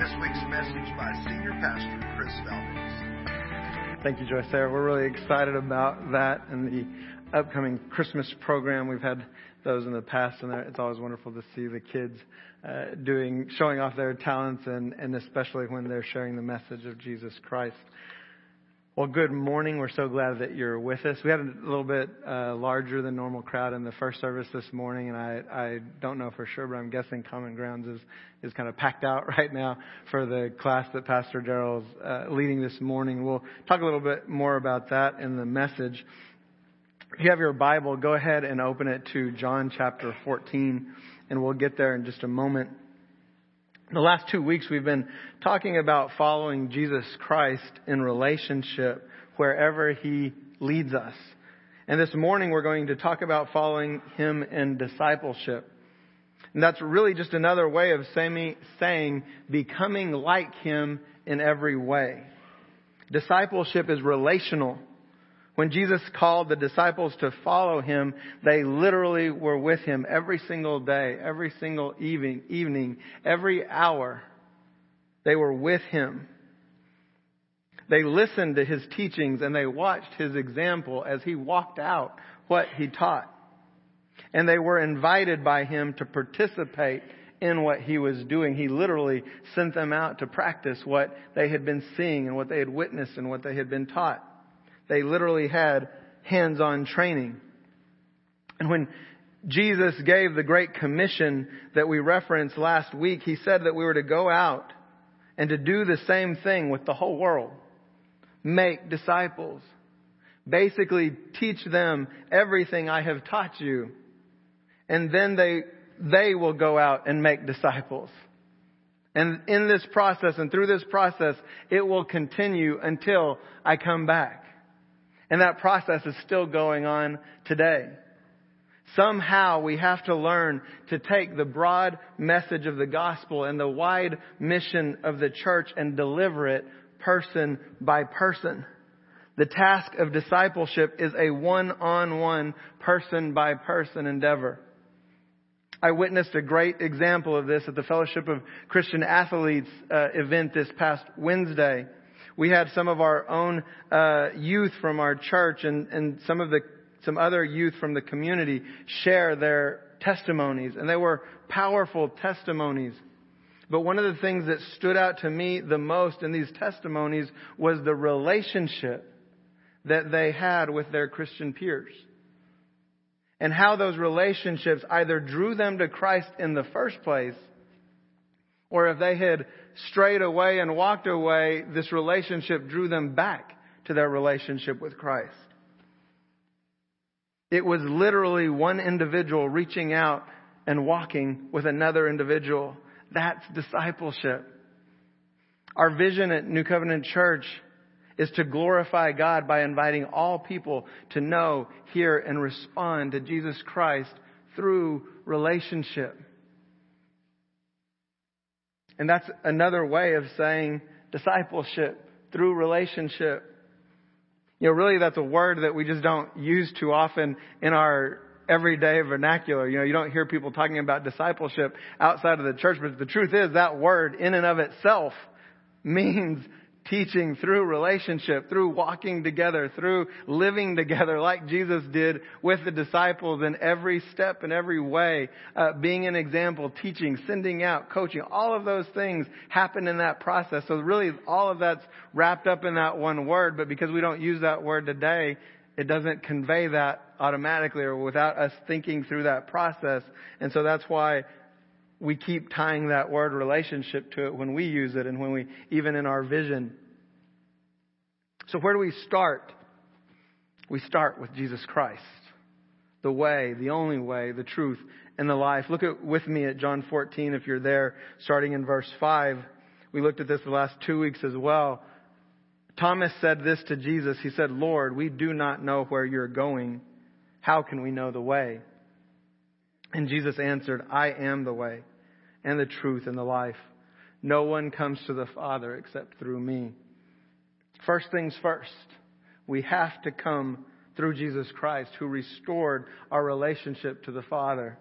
this week's message by Senior Pastor Chris Valdez. Thank you, Joyce. Sarah. We're really excited about that and the upcoming Christmas program. We've had those in the past, and it's always wonderful to see the kids uh, doing, showing off their talents, and, and especially when they're sharing the message of Jesus Christ. Well, good morning. We're so glad that you're with us. We had a little bit uh, larger than normal crowd in the first service this morning, and I, I don't know for sure, but I'm guessing Common Grounds is, is kind of packed out right now for the class that Pastor Daryl's uh, leading this morning. We'll talk a little bit more about that in the message. If you have your Bible, go ahead and open it to John chapter 14, and we'll get there in just a moment. The last two weeks we've been talking about following Jesus Christ in relationship wherever He leads us. And this morning we're going to talk about following Him in discipleship. And that's really just another way of saying becoming like Him in every way. Discipleship is relational. When Jesus called the disciples to follow him, they literally were with him every single day, every single evening, evening, every hour. They were with him. They listened to his teachings and they watched his example as he walked out what he taught. And they were invited by him to participate in what he was doing. He literally sent them out to practice what they had been seeing and what they had witnessed and what they had been taught. They literally had hands-on training. And when Jesus gave the Great Commission that we referenced last week, He said that we were to go out and to do the same thing with the whole world. Make disciples. Basically teach them everything I have taught you. And then they, they will go out and make disciples. And in this process and through this process, it will continue until I come back. And that process is still going on today. Somehow we have to learn to take the broad message of the gospel and the wide mission of the church and deliver it person by person. The task of discipleship is a one-on-one, person by person endeavor. I witnessed a great example of this at the Fellowship of Christian Athletes uh, event this past Wednesday we had some of our own uh, youth from our church and, and some of the some other youth from the community share their testimonies, and they were powerful testimonies. But one of the things that stood out to me the most in these testimonies was the relationship that they had with their Christian peers. And how those relationships either drew them to Christ in the first place, or if they had strayed away and walked away, this relationship drew them back to their relationship with Christ. It was literally one individual reaching out and walking with another individual. That's discipleship. Our vision at New Covenant Church is to glorify God by inviting all people to know, hear, and respond to Jesus Christ through relationship. And that's another way of saying discipleship through relationship. You know, really that's a word that we just don't use too often in our everyday vernacular. You know, you don't hear people talking about discipleship outside of the church, but the truth is that word in and of itself means teaching through relationship, through walking together, through living together like Jesus did with the disciples in every step and every way, uh, being an example, teaching, sending out, coaching, all of those things happen in that process. So really all of that's wrapped up in that one word, but because we don't use that word today, it doesn't convey that automatically or without us thinking through that process. And so that's why we keep tying that word relationship to it when we use it and when we, even in our vision. So where do we start? We start with Jesus Christ. The way, the only way, the truth, and the life. Look at, with me at John 14 if you're there, starting in verse 5. We looked at this the last two weeks as well. Thomas said this to Jesus. He said, Lord, we do not know where you're going. How can we know the way? And Jesus answered, I am the way and the truth and the life. No one comes to the Father except through me. First things first, we have to come through Jesus Christ who restored our relationship to the Father.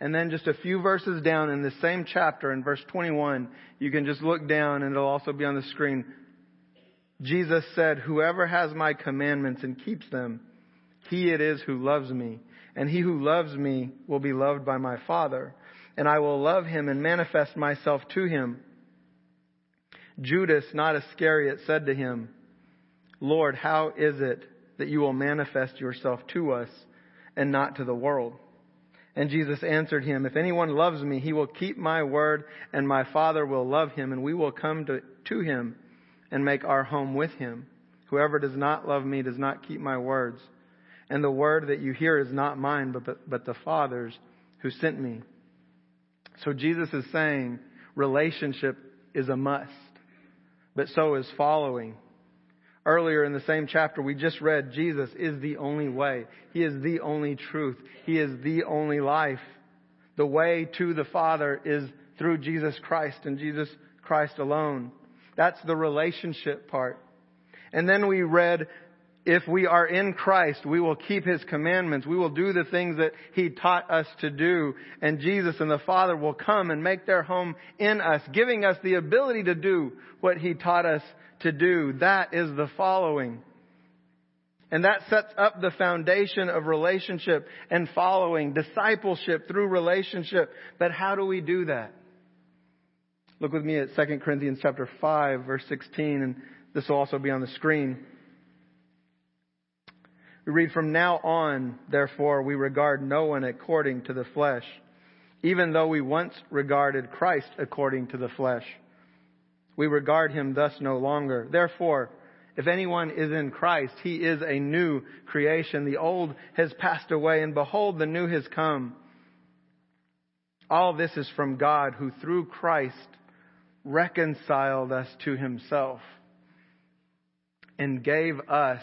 And then just a few verses down in the same chapter, in verse 21, you can just look down and it'll also be on the screen. Jesus said, Whoever has my commandments and keeps them, he it is who loves me. And he who loves me will be loved by my Father. And I will love him and manifest myself to him. Judas, not Iscariot, said to him, Lord, how is it that you will manifest yourself to us and not to the world? And Jesus answered him, If anyone loves me, he will keep my word, and my Father will love him, and we will come to, to him and make our home with him. Whoever does not love me does not keep my words. And the word that you hear is not mine, but, but, but the Father's who sent me. So Jesus is saying relationship is a must, but so is following. Earlier in the same chapter, we just read Jesus is the only way. He is the only truth. He is the only life. The way to the Father is through Jesus Christ and Jesus Christ alone. That's the relationship part. And then we read, if we are in Christ, we will keep His commandments. We will do the things that He taught us to do. And Jesus and the Father will come and make their home in us, giving us the ability to do what He taught us to do. That is the following. And that sets up the foundation of relationship and following, discipleship through relationship. But how do we do that? Look with me at 2 Corinthians chapter 5 verse 16 and this will also be on the screen. We read, From now on, therefore, we regard no one according to the flesh, even though we once regarded Christ according to the flesh. We regard him thus no longer. Therefore, if anyone is in Christ, he is a new creation. The old has passed away, and behold, the new has come. All this is from God, who through Christ reconciled us to himself and gave us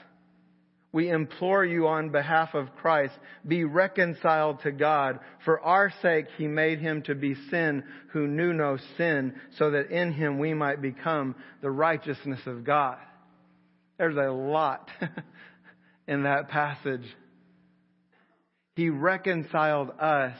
We implore you on behalf of Christ, be reconciled to God. For our sake, He made Him to be sin who knew no sin, so that in Him we might become the righteousness of God. There's a lot in that passage. He reconciled us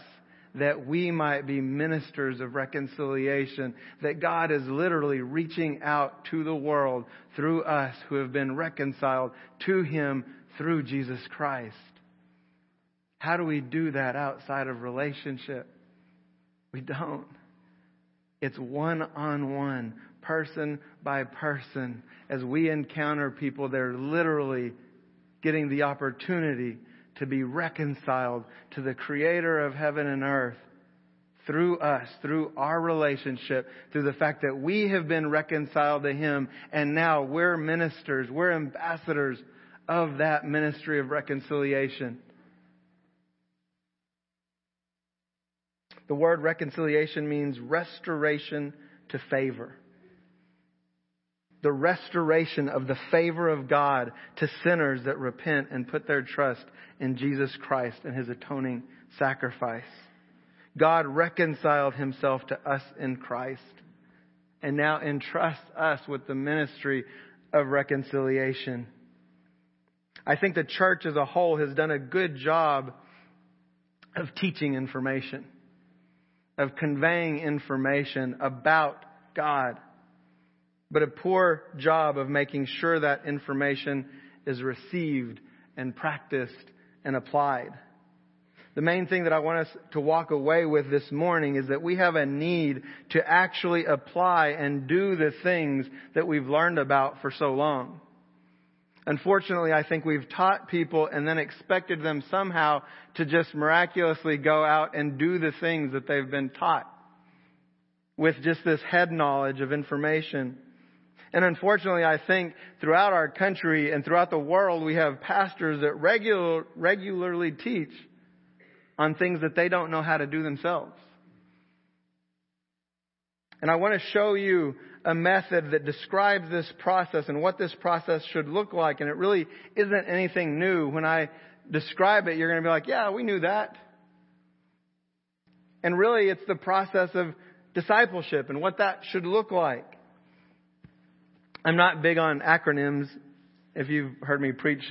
that we might be ministers of reconciliation, that God is literally reaching out to the world through us who have been reconciled to Him through Jesus Christ. How do we do that outside of relationship? We don't. It's one on one, person by person. As we encounter people, they're literally getting the opportunity to be reconciled to the Creator of heaven and earth through us, through our relationship, through the fact that we have been reconciled to Him, and now we're ministers, we're ambassadors of that ministry of reconciliation. The word reconciliation means restoration to favor. The restoration of the favor of God to sinners that repent and put their trust in Jesus Christ and His atoning sacrifice. God reconciled Himself to us in Christ and now entrusts us with the ministry of reconciliation. I think the church as a whole has done a good job of teaching information, of conveying information about God, but a poor job of making sure that information is received and practiced and applied. The main thing that I want us to walk away with this morning is that we have a need to actually apply and do the things that we've learned about for so long. Unfortunately, I think we've taught people and then expected them somehow to just miraculously go out and do the things that they've been taught with just this head knowledge of information. And unfortunately, I think throughout our country and throughout the world, we have pastors that regular, regularly teach on things that they don't know how to do themselves. And I want to show you a method that describes this process and what this process should look like. And it really isn't anything new. When I describe it, you're going to be like, yeah, we knew that. And really, it's the process of discipleship and what that should look like. I'm not big on acronyms. If you've heard me preach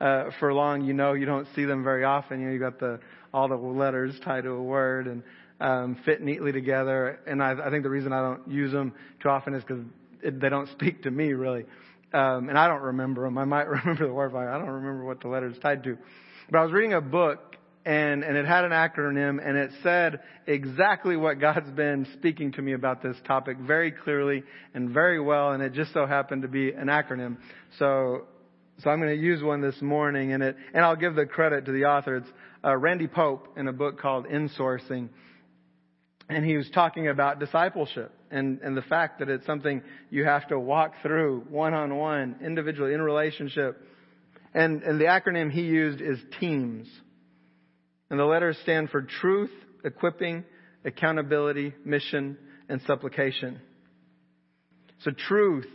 uh, for long, you know you don't see them very often. You know, you got the all the letters tied to a word and um, fit neatly together. And I, I think the reason I don't use them too often is because they don't speak to me really. Um, and I don't remember them. I might remember the word, but I don't remember what the letter is tied to. But I was reading a book and, and it had an acronym and it said exactly what God's been speaking to me about this topic very clearly and very well and it just so happened to be an acronym. So, so I'm going to use one this morning and it, and I'll give the credit to the author. It's uh, Randy Pope in a book called Insourcing. And he was talking about discipleship and, and the fact that it's something you have to walk through one on one, individually, in relationship. And, and the acronym he used is TEAMS. And the letters stand for truth, equipping, accountability, mission, and supplication. So truth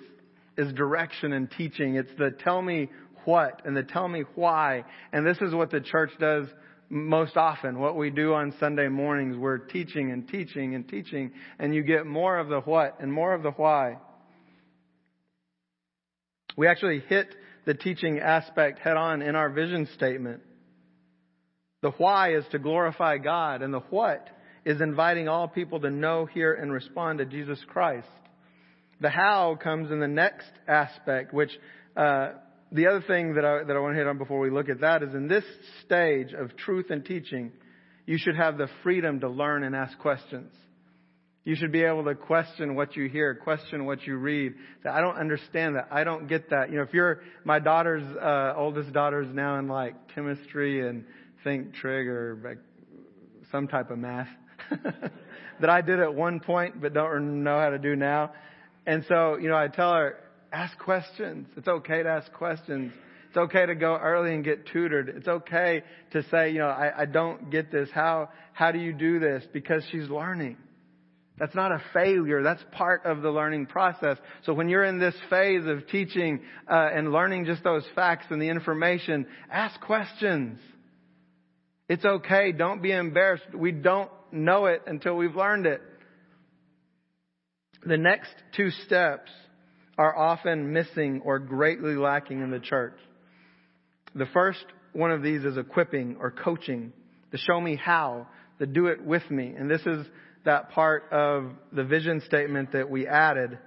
is direction and teaching. It's the tell me what and the tell me why. And this is what the church does most often. What we do on Sunday mornings, we're teaching and teaching and teaching, and you get more of the what and more of the why. We actually hit the teaching aspect head on in our vision statement. The why is to glorify God, and the what is inviting all people to know, hear, and respond to Jesus Christ. The how comes in the next aspect, which uh, the other thing that I, that I want to hit on before we look at that is in this stage of truth and teaching, you should have the freedom to learn and ask questions. You should be able to question what you hear, question what you read. Say, I don't understand that. I don't get that. You know, if you're my daughter's uh, oldest daughter's now in like chemistry and think trig or like some type of math that I did at one point but don't know how to do now. And so, you know, I tell her, ask questions. It's okay to ask questions. It's okay to go early and get tutored. It's okay to say, you know, I, I don't get this. How, how do you do this? Because she's learning. That's not a failure. That's part of the learning process. So when you're in this phase of teaching uh, and learning just those facts and the information, ask questions. It's okay. Don't be embarrassed. We don't know it until we've learned it. The next two steps are often missing or greatly lacking in the church. The first one of these is equipping or coaching, the show me how, the do it with me. And this is that part of the vision statement that we added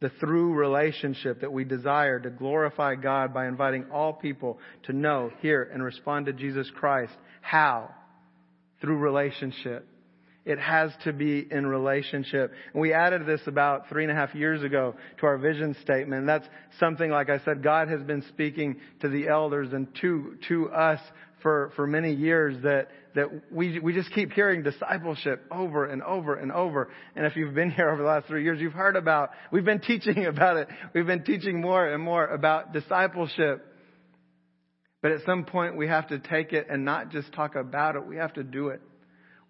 the through relationship that we desire to glorify God by inviting all people to know, hear, and respond to Jesus Christ. How? Through relationship. It has to be in relationship. And we added this about three and a half years ago to our vision statement. That's something, like I said, God has been speaking to the elders and to, to us for, for many years that, that we, we just keep hearing discipleship over and over and over. And if you've been here over the last three years, you've heard about, we've been teaching about it. We've been teaching more and more about discipleship. But at some point we have to take it and not just talk about it, we have to do it.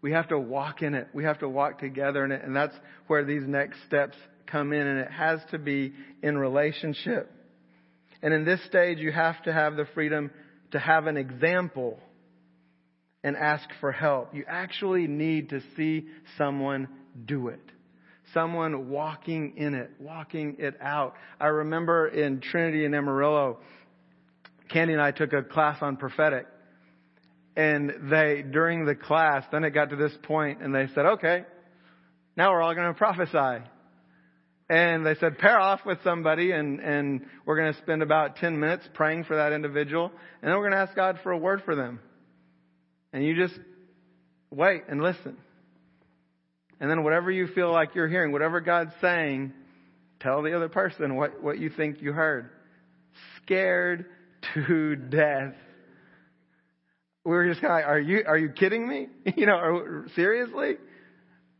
We have to walk in it. We have to walk together in it. And that's where these next steps come in. And it has to be in relationship. And in this stage, you have to have the freedom to have an example and ask for help. You actually need to see someone do it. Someone walking in it, walking it out. I remember in Trinity in Amarillo, Candy and I took a class on prophetic. And they, during the class, then it got to this point and they said, okay, now we're all going to prophesy. And they said, pair off with somebody and, and we're going to spend about 10 minutes praying for that individual. And then we're going to ask God for a word for them. And you just wait and listen. And then whatever you feel like you're hearing, whatever God's saying, tell the other person what, what you think you heard. Scared to death. We were just kind of like, are you, are you kidding me? You know, are, seriously?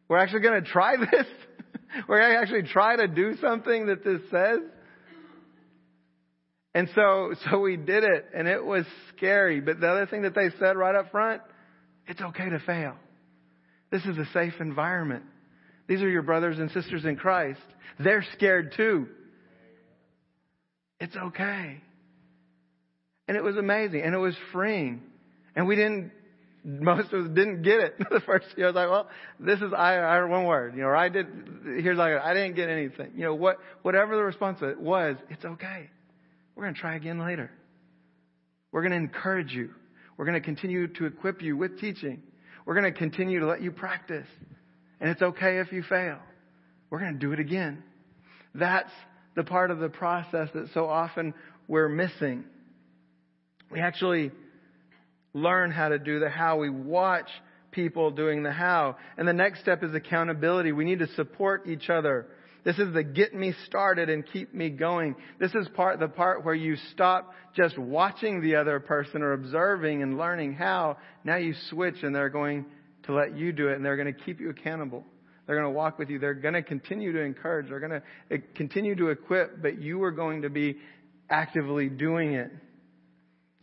We're actually going to try this? We're going to actually try to do something that this says? And so, so we did it and it was scary. But the other thing that they said right up front, it's okay to fail. This is a safe environment. These are your brothers and sisters in Christ. They're scared too. It's okay. And it was amazing and it was freeing. And we didn't, most of us didn't get it the first year. I was like, well, this is I, I one word, you know, or I did, here's like, I didn't get anything. You know, what, whatever the response was, it's okay. We're going to try again later. We're going to encourage you. We're going to continue to equip you with teaching. We're going to continue to let you practice. And it's okay if you fail. We're going to do it again. That's the part of the process that so often we're missing. We actually learn how to do the how. We watch people doing the how. And the next step is accountability. We need to support each other. This is the get me started and keep me going. This is part, the part where you stop just watching the other person or observing and learning how. Now you switch and they're going to let you do it and they're going to keep you accountable. They're going to walk with you. They're going to continue to encourage. They're going to eh, continue to equip, but you are going to be actively doing it.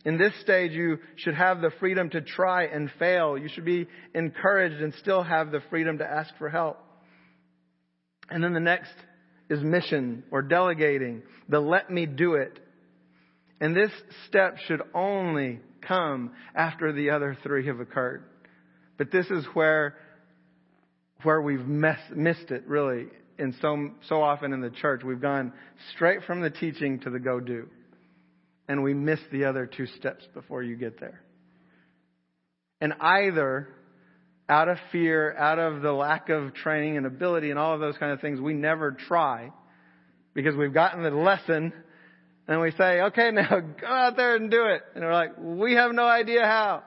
In this stage, you should have the freedom to try and fail. You should be encouraged and still have the freedom to ask for help. And then the next is mission or delegating, the let me do it. And this step should only come after the other three have occurred. But this is where, where we've mess, missed it really in so, so often in the church. We've gone straight from the teaching to the go do. And we miss the other two steps before you get there. And either out of fear, out of the lack of training and ability and all of those kind of things, we never try because we've gotten the lesson and we say, okay, now go out there and do it. And we're like, we have no idea how.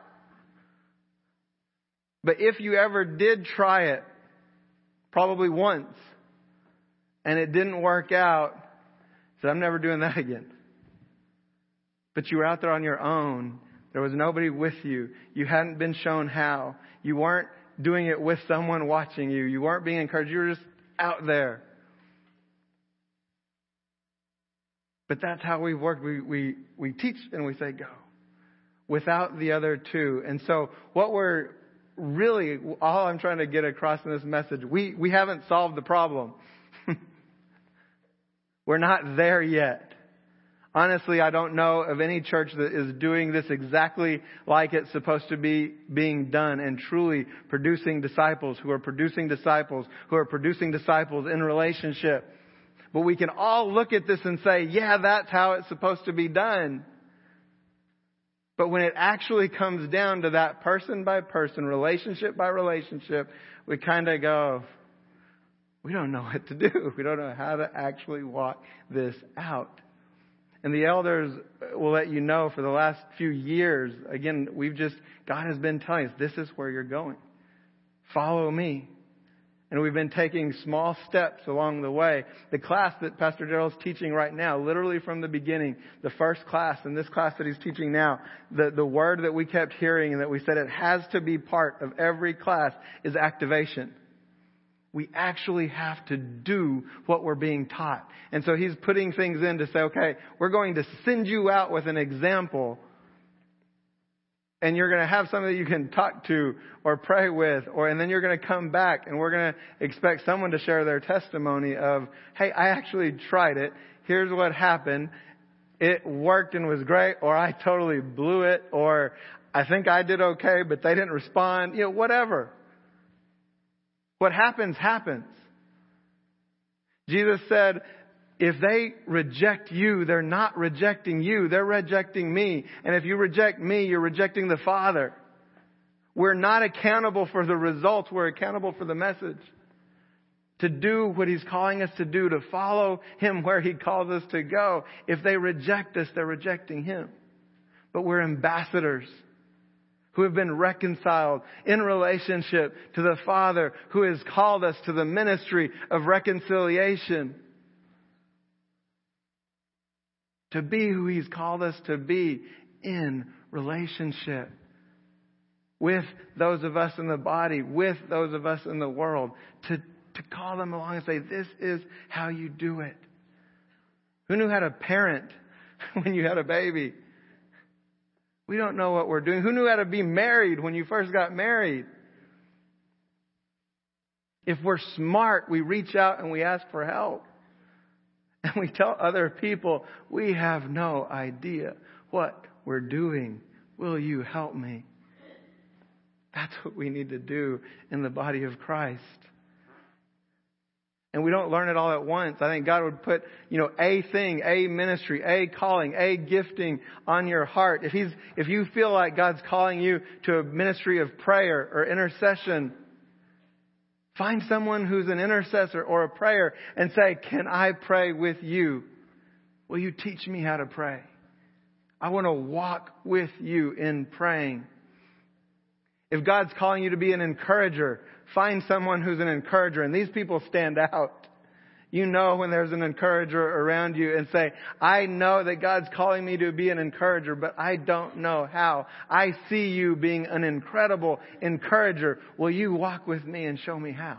But if you ever did try it, probably once, and it didn't work out, said, I'm never doing that again. But you were out there on your own there was nobody with you. You hadn't been shown how. You weren't doing it with someone watching you. You weren't being encouraged. You were just out there. But that's how we work. We, we, we teach and we say go without the other two. And so what we're really, all I'm trying to get across in this message, we, we haven't solved the problem. we're not there yet. Honestly, I don't know of any church that is doing this exactly like it's supposed to be being done and truly producing disciples who are producing disciples who are producing disciples in relationship. But we can all look at this and say, yeah, that's how it's supposed to be done. But when it actually comes down to that person by person, relationship by relationship, we kind of go, we don't know what to do. We don't know how to actually walk this out. And the elders will let you know for the last few years, again, we've just, God has been telling us, this is where you're going. Follow me. And we've been taking small steps along the way. The class that Pastor Daryl's teaching right now, literally from the beginning, the first class and this class that he's teaching now, the, the word that we kept hearing and that we said it has to be part of every class is activation we actually have to do what we're being taught. And so he's putting things in to say, okay, we're going to send you out with an example and you're going to have somebody you can talk to or pray with or and then you're going to come back and we're going to expect someone to share their testimony of hey i actually tried it. Here's what happened. It worked and was great or i totally blew it or i think i did okay but they didn't respond you know whatever what happens, happens. Jesus said, if they reject you, they're not rejecting you, they're rejecting me. And if you reject me, you're rejecting the Father. We're not accountable for the results, we're accountable for the message. To do what He's calling us to do, to follow Him where He calls us to go. If they reject us, they're rejecting Him. But we're ambassadors who have been reconciled in relationship to the Father who has called us to the ministry of reconciliation. To be who He's called us to be in relationship with those of us in the body, with those of us in the world, to, to call them along and say, this is how you do it. Who knew how to parent when you had a baby? We don't know what we're doing. Who knew how to be married when you first got married? If we're smart, we reach out and we ask for help. And we tell other people, we have no idea what we're doing. Will you help me? That's what we need to do in the body of Christ. And we don't learn it all at once. I think God would put, you know, a thing, a ministry, a calling, a gifting on your heart. If he's, if you feel like God's calling you to a ministry of prayer or intercession, find someone who's an intercessor or a prayer and say, can I pray with you? Will you teach me how to pray? I want to walk with you in praying. If God's calling you to be an encourager, Find someone who's an encourager. And these people stand out. You know when there's an encourager around you and say, I know that God's calling me to be an encourager, but I don't know how. I see you being an incredible encourager. Will you walk with me and show me how?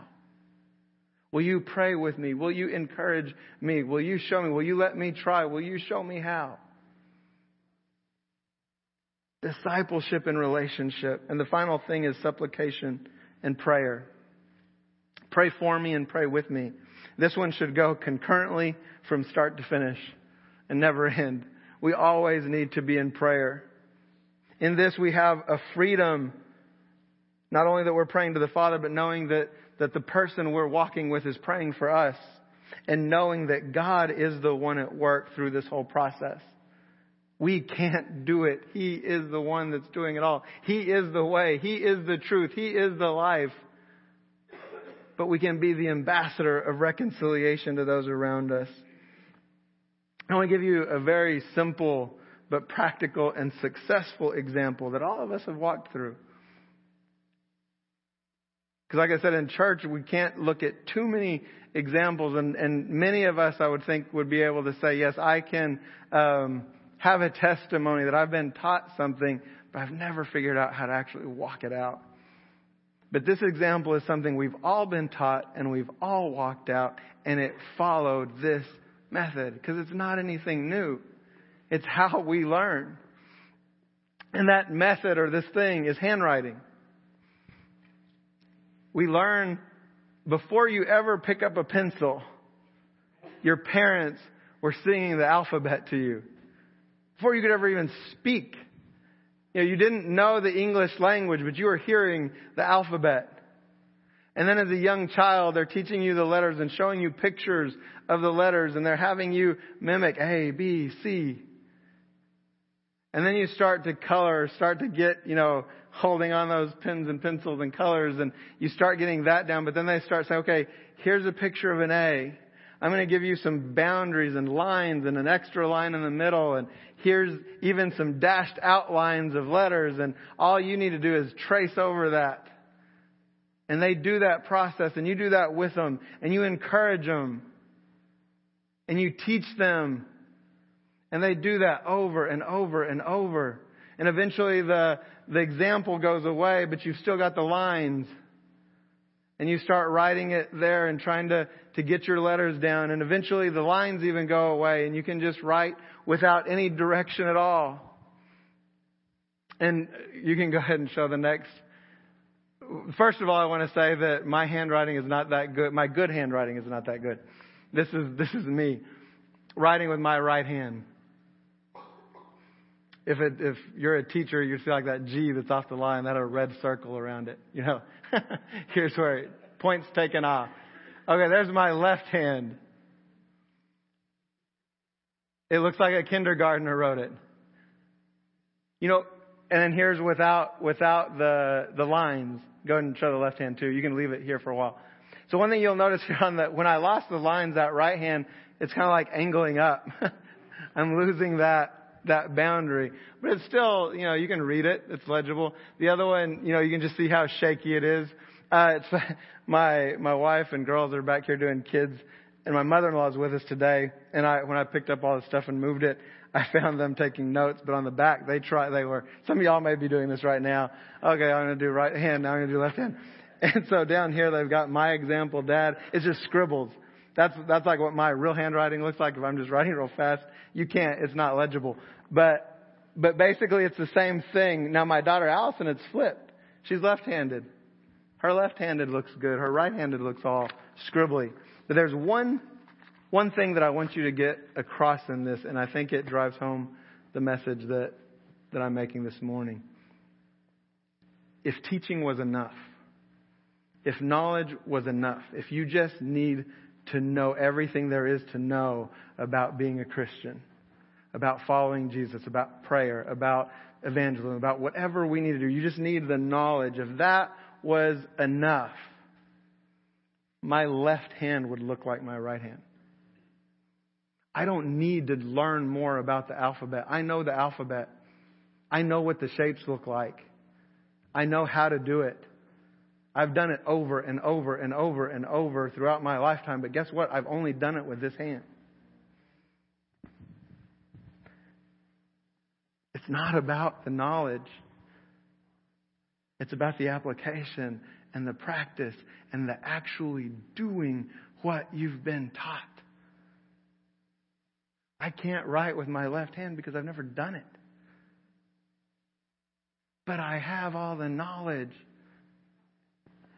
Will you pray with me? Will you encourage me? Will you show me? Will you let me try? Will you show me how? Discipleship and relationship. And the final thing is supplication and prayer. Pray for me and pray with me. This one should go concurrently from start to finish and never end. We always need to be in prayer. In this we have a freedom, not only that we're praying to the Father, but knowing that, that the person we're walking with is praying for us and knowing that God is the one at work through this whole process. We can't do it. He is the one that's doing it all. He is the way. He is the truth. He is the life. But we can be the ambassador of reconciliation to those around us. I want to give you a very simple but practical and successful example that all of us have walked through. Because like I said, in church, we can't look at too many examples, and, and many of us, I would think, would be able to say, yes, I can um, have a testimony that I've been taught something, but I've never figured out how to actually walk it out. But this example is something we've all been taught and we've all walked out, and it followed this method because it's not anything new. It's how we learn. And that method or this thing is handwriting. We learn before you ever pick up a pencil, your parents were singing the alphabet to you before you could ever even speak. You know, you didn't know the English language, but you were hearing the alphabet. And then as a young child, they're teaching you the letters and showing you pictures of the letters and they're having you mimic A, B, C. And then you start to color, start to get, you know, holding on those pens and pencils and colors and you start getting that down, but then they start saying, okay, here's a picture of an A. I'm going to give you some boundaries and lines and an extra line in the middle and here's even some dashed outlines of letters and all you need to do is trace over that. And they do that process and you do that with them and you encourage them and you teach them and they do that over and over and over. And eventually the, the example goes away, but you've still got the lines and you start writing it there and trying to, to get your letters down and eventually the lines even go away and you can just write without any direction at all. And you can go ahead and show the next. First of all, I want to say that my handwriting is not that good. My good handwriting is not that good. This is, this is me writing with my right hand. If it, if you're a teacher, you see like that G that's off the line, that a red circle around it. You know, here's where it, points taken off. Okay, there's my left hand. It looks like a kindergartner wrote it. You know, and then here's without without the the lines. Go ahead and show the left hand too. You can leave it here for a while. So one thing you'll notice here on the when I lost the lines, that right hand, it's kind of like angling up. I'm losing that that boundary, but it's still you know you can read it. It's legible. The other one, you know, you can just see how shaky it is. Uh, it's my my wife and girls are back here doing kids and my mother-in-law is with us today. And I, when I picked up all the stuff and moved it, I found them taking notes. But on the back, they try. They were. Some of y'all may be doing this right now. Okay, I'm going to do right hand. Now I'm going to do left hand. And so down here, they've got my example, Dad. It's just scribbles. That's that's like what my real handwriting looks like. If I'm just writing real fast, you can't. It's not legible. But but basically, it's the same thing. Now my daughter Allison, it's flipped. She's left-handed. Her left-handed looks good. Her right-handed looks all scribbly. But there's one, one thing that I want you to get across in this, and I think it drives home the message that, that I'm making this morning. If teaching was enough, if knowledge was enough, if you just need to know everything there is to know about being a Christian, about following Jesus, about prayer, about evangelism, about whatever we need to do. You just need the knowledge. of that was enough, my left hand would look like my right hand. I don't need to learn more about the alphabet. I know the alphabet. I know what the shapes look like. I know how to do it. I've done it over and over and over and over throughout my lifetime, but guess what? I've only done it with this hand. It's not about the knowledge. It's about the application and the practice and the actually doing what you've been taught. I can't write with my left hand because I've never done it. But I have all the knowledge.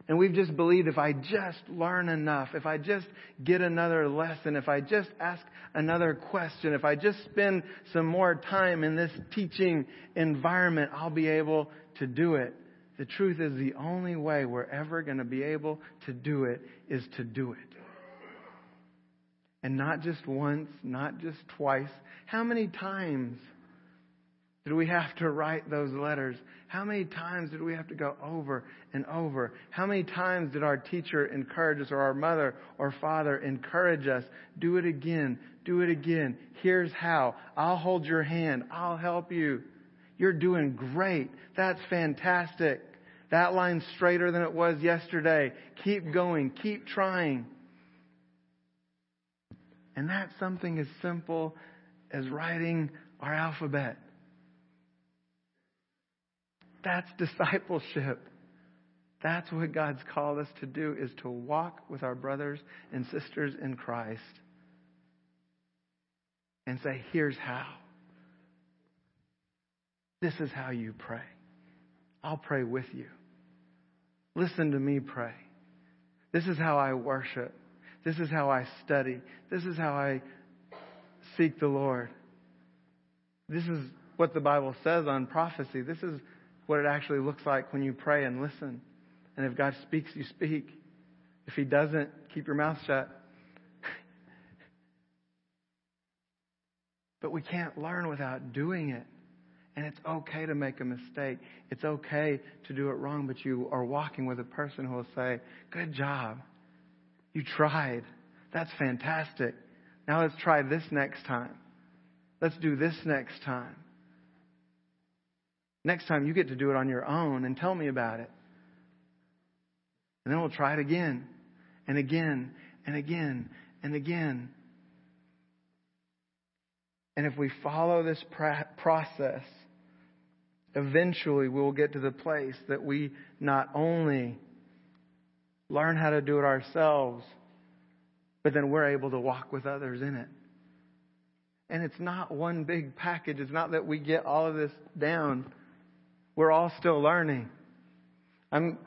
And we've just believed if I just learn enough, if I just get another lesson, if I just ask another question, if I just spend some more time in this teaching environment, I'll be able to do it. The truth is the only way we're ever going to be able to do it is to do it. And not just once, not just twice. How many times did we have to write those letters? How many times did we have to go over and over? How many times did our teacher encourage us or our mother or father encourage us? Do it again. Do it again. Here's how. I'll hold your hand. I'll help you. You're doing great. That's fantastic. That line's straighter than it was yesterday. Keep going. Keep trying. And that's something as simple as writing our alphabet. That's discipleship. That's what God's called us to do is to walk with our brothers and sisters in Christ and say, here's how. This is how you pray. I'll pray with you. Listen to me pray. This is how I worship. This is how I study. This is how I seek the Lord. This is what the Bible says on prophecy. This is what it actually looks like when you pray and listen. And if God speaks, you speak. If He doesn't, keep your mouth shut. but we can't learn without doing it. And it's okay to make a mistake. It's okay to do it wrong, but you are walking with a person who will say, Good job. You tried. That's fantastic. Now let's try this next time. Let's do this next time. Next time you get to do it on your own and tell me about it. And then we'll try it again and again and again and again. And if we follow this process, eventually we will get to the place that we not only learn how to do it ourselves, but then we're able to walk with others in it. And it's not one big package. It's not that we get all of this down. We're all still learning. I'm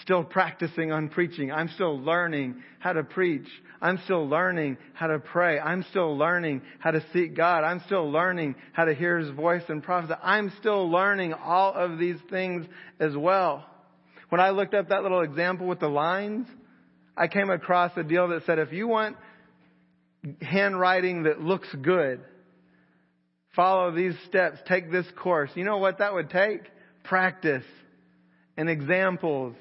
still practicing on preaching. I'm still learning how to preach. I'm still learning how to pray. I'm still learning how to seek God. I'm still learning how to hear His voice and prophesy. I'm still learning all of these things as well. When I looked up that little example with the lines, I came across a deal that said if you want handwriting that looks good, follow these steps, take this course. You know what that would take? practice and examples.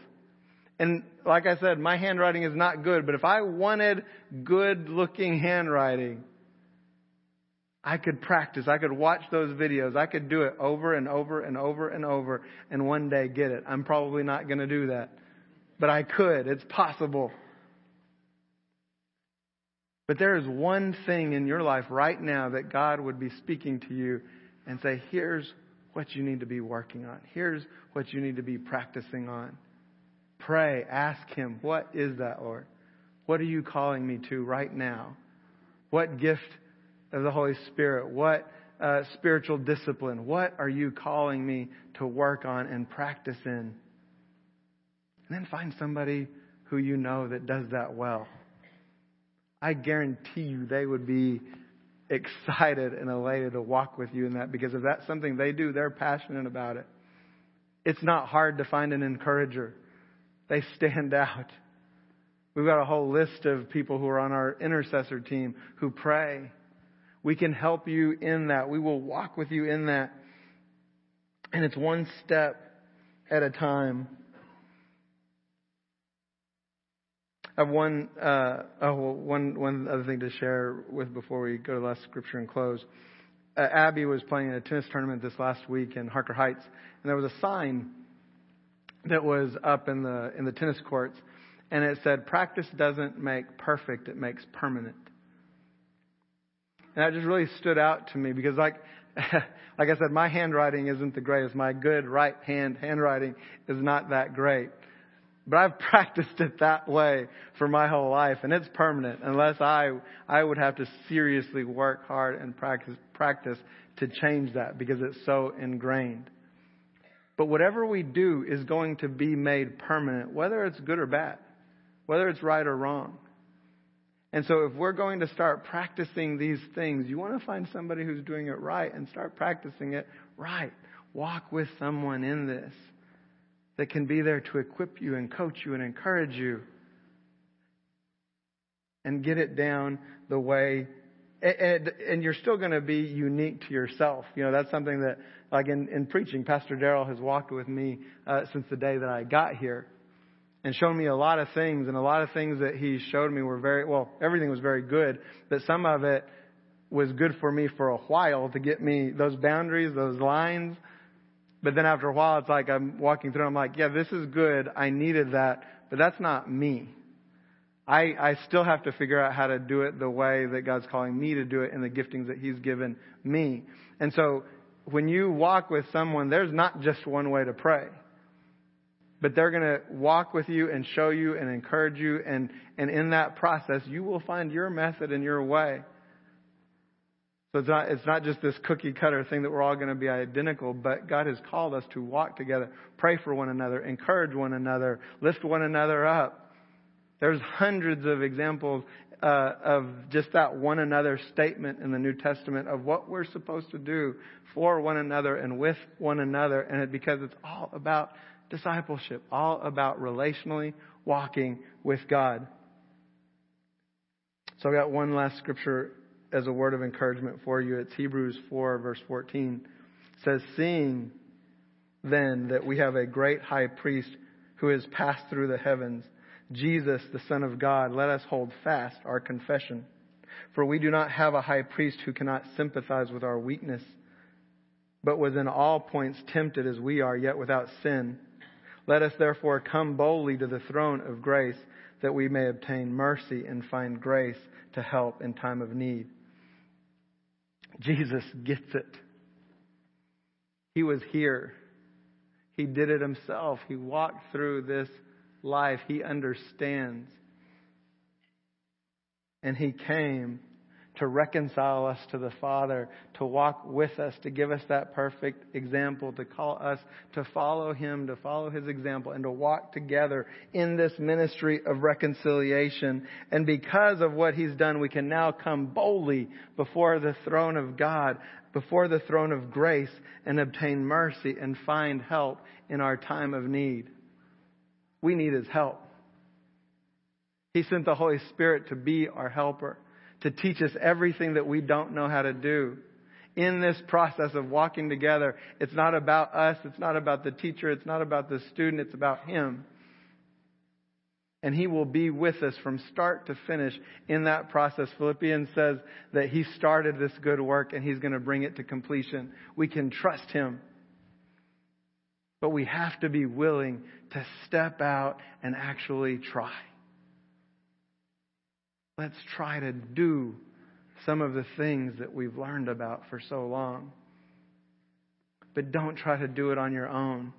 And like I said, my handwriting is not good, but if I wanted good looking handwriting, I could practice. I could watch those videos. I could do it over and over and over and over and one day get it. I'm probably not going to do that. But I could. It's possible. But there is one thing in your life right now that God would be speaking to you and say, here's what you need to be working on. Here's what you need to be practicing on. Pray, ask Him, what is that, Lord? What are you calling me to right now? What gift of the Holy Spirit? What uh, spiritual discipline? What are you calling me to work on and practice in? And then find somebody who you know that does that well. I guarantee you they would be excited and elated to walk with you in that because if that's something they do, they're passionate about it. It's not hard to find an encourager. They stand out. We've got a whole list of people who are on our intercessor team who pray. We can help you in that. We will walk with you in that. And it's one step at a time. I have one, uh, oh, well, one, one other thing to share with before we go to the last scripture and close. Uh, Abby was playing in a tennis tournament this last week in Harker Heights, and there was a sign that was up in the in the tennis courts, and it said, "Practice doesn't make perfect; it makes permanent." And that just really stood out to me because, like, like I said, my handwriting isn't the greatest. My good right hand handwriting is not that great. But I've practiced it that way for my whole life, and it's permanent unless I I would have to seriously work hard and practice practice to change that because it's so ingrained. But whatever we do is going to be made permanent, whether it's good or bad, whether it's right or wrong. And so if we're going to start practicing these things, you want to find somebody who's doing it right and start practicing it right. Walk with someone in this that can be there to equip you and coach you and encourage you and get it down the way and, and you're still going to be unique to yourself. You know, that's something that, like in, in preaching, Pastor Daryl has walked with me uh, since the day that I got here and shown me a lot of things. And a lot of things that he showed me were very, well, everything was very good, but some of it was good for me for a while to get me those boundaries, those lines. But then after a while, it's like I'm walking through, I'm like, yeah, this is good. I needed that, but that's not me. I, I still have to figure out how to do it the way that God's calling me to do it in the giftings that He's given me. And so when you walk with someone, there's not just one way to pray. But they're going to walk with you and show you and encourage you. And, and in that process, you will find your method and your way. So it's not, it's not just this cookie cutter thing that we're all going to be identical, but God has called us to walk together, pray for one another, encourage one another, lift one another up. There's hundreds of examples uh, of just that one another statement in the New Testament of what we're supposed to do for one another and with one another, and it, because it's all about discipleship, all about relationally walking with God. So I've got one last scripture as a word of encouragement for you. It's Hebrews 4, verse 14. It says, Seeing then that we have a great high priest who has passed through the heavens, Jesus, the Son of God, let us hold fast our confession. For we do not have a high priest who cannot sympathize with our weakness, but was in all points tempted as we are, yet without sin. Let us therefore come boldly to the throne of grace that we may obtain mercy and find grace to help in time of need. Jesus gets it. He was here. He did it himself. He walked through this life, He understands. And He came to reconcile us to the Father, to walk with us, to give us that perfect example, to call us to follow Him, to follow His example, and to walk together in this ministry of reconciliation. And because of what He's done, we can now come boldly before the throne of God, before the throne of grace, and obtain mercy and find help in our time of need. We need His help. He sent the Holy Spirit to be our helper, to teach us everything that we don't know how to do. In this process of walking together, it's not about us, it's not about the teacher, it's not about the student, it's about Him. And He will be with us from start to finish in that process. Philippians says that He started this good work and He's going to bring it to completion. We can trust Him. But we have to be willing to step out and actually try. Let's try to do some of the things that we've learned about for so long. But don't try to do it on your own.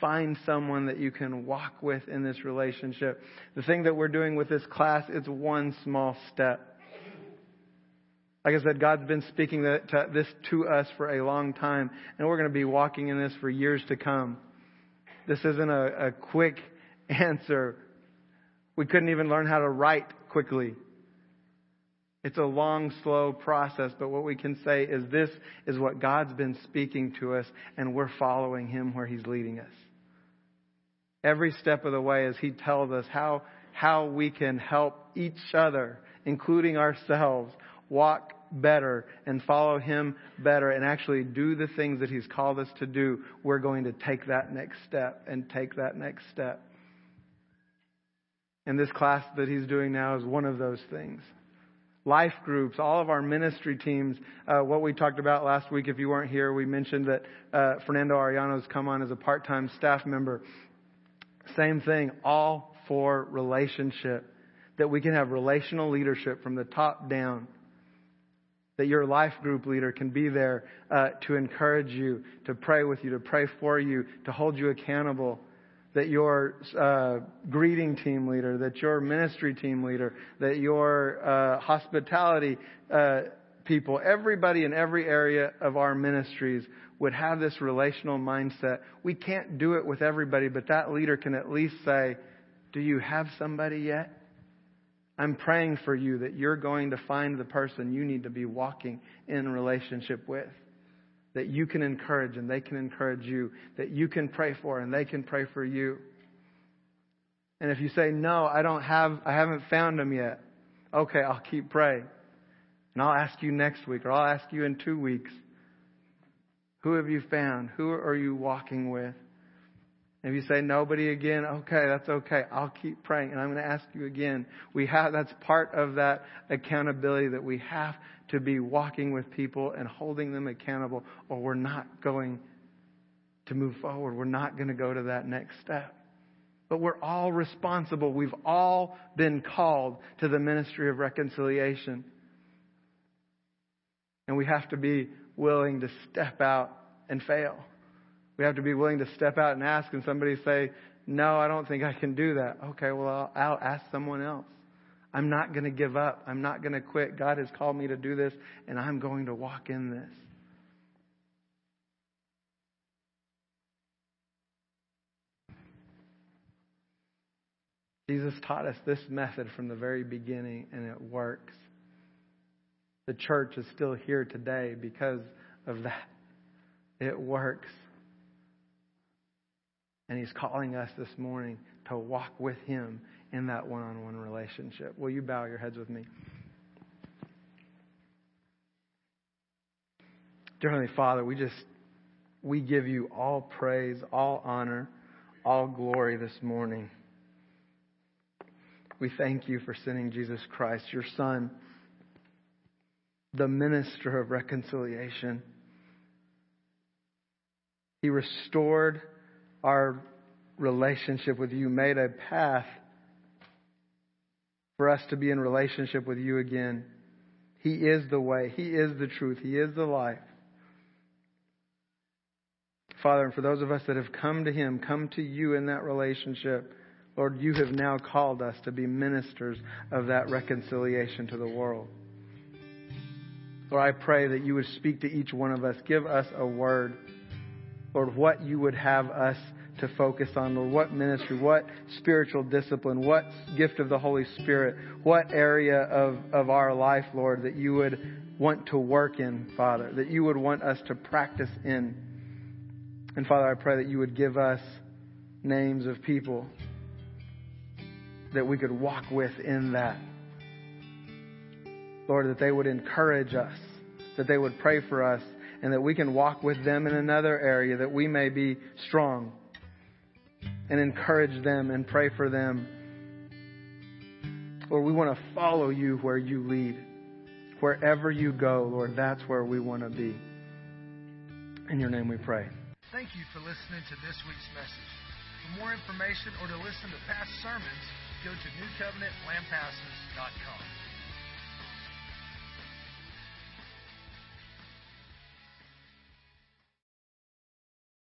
Find someone that you can walk with in this relationship. The thing that we're doing with this class is one small step. Like I said, God's been speaking this to us for a long time, and we're going to be walking in this for years to come. This isn't a, a quick answer. We couldn't even learn how to write quickly. It's a long, slow process, but what we can say is this is what God's been speaking to us, and we're following Him where He's leading us. Every step of the way as He tells us how, how we can help each other, including ourselves, walk better and follow Him better and actually do the things that He's called us to do, we're going to take that next step and take that next step. And this class that He's doing now is one of those things life groups, all of our ministry teams. Uh, what we talked about last week, if you weren't here, we mentioned that uh, Fernando Arellano's come on as a part-time staff member. Same thing, all for relationship. That we can have relational leadership from the top down. That your life group leader can be there uh, to encourage you, to pray with you, to pray for you, to hold you accountable that your uh, greeting team leader, that your ministry team leader, that your uh, hospitality uh, people, everybody in every area of our ministries would have this relational mindset. We can't do it with everybody, but that leader can at least say, Do you have somebody yet? I'm praying for you that you're going to find the person you need to be walking in relationship with that you can encourage and they can encourage you, that you can pray for and they can pray for you. And if you say, no, I don't have, I haven't found them yet, okay, I'll keep praying. And I'll ask you next week or I'll ask you in two weeks. Who have you found? Who are you walking with? If you say nobody again, okay, that's okay. I'll keep praying and I'm going to ask you again. We have, that's part of that accountability that we have to be walking with people and holding them accountable or we're not going to move forward. We're not going to go to that next step. But we're all responsible. We've all been called to the ministry of reconciliation. And we have to be willing to step out and fail. We have to be willing to step out and ask, and somebody say, No, I don't think I can do that. Okay, well, I'll, I'll ask someone else. I'm not going to give up. I'm not going to quit. God has called me to do this, and I'm going to walk in this. Jesus taught us this method from the very beginning, and it works. The church is still here today because of that. It works. And He's calling us this morning to walk with Him in that one on one relationship. Will you bow your heads with me? Dear Heavenly Father, we just, we give you all praise, all honor, all glory this morning. We thank you for sending Jesus Christ, your Son, the minister of reconciliation. He restored our relationship with you, made a path for us to be in relationship with you again. He is the way, He is the truth, He is the life. Father, and for those of us that have come to Him, come to you in that relationship, Lord, you have now called us to be ministers of that reconciliation to the world. Lord, I pray that you would speak to each one of us. Give us a word. Lord, what you would have us to focus on, Lord. What ministry, what spiritual discipline, what gift of the Holy Spirit, what area of, of our life, Lord, that you would want to work in, Father, that you would want us to practice in. And Father, I pray that you would give us names of people that we could walk with in that. Lord, that they would encourage us, that they would pray for us, and that we can walk with them in another area that we may be strong and encourage them and pray for them. Lord, we want to follow you where you lead. Wherever you go, Lord, that's where we want to be. In your name we pray. Thank you for listening to this week's message. For more information or to listen to past sermons, go to newcovenantlampasas.com.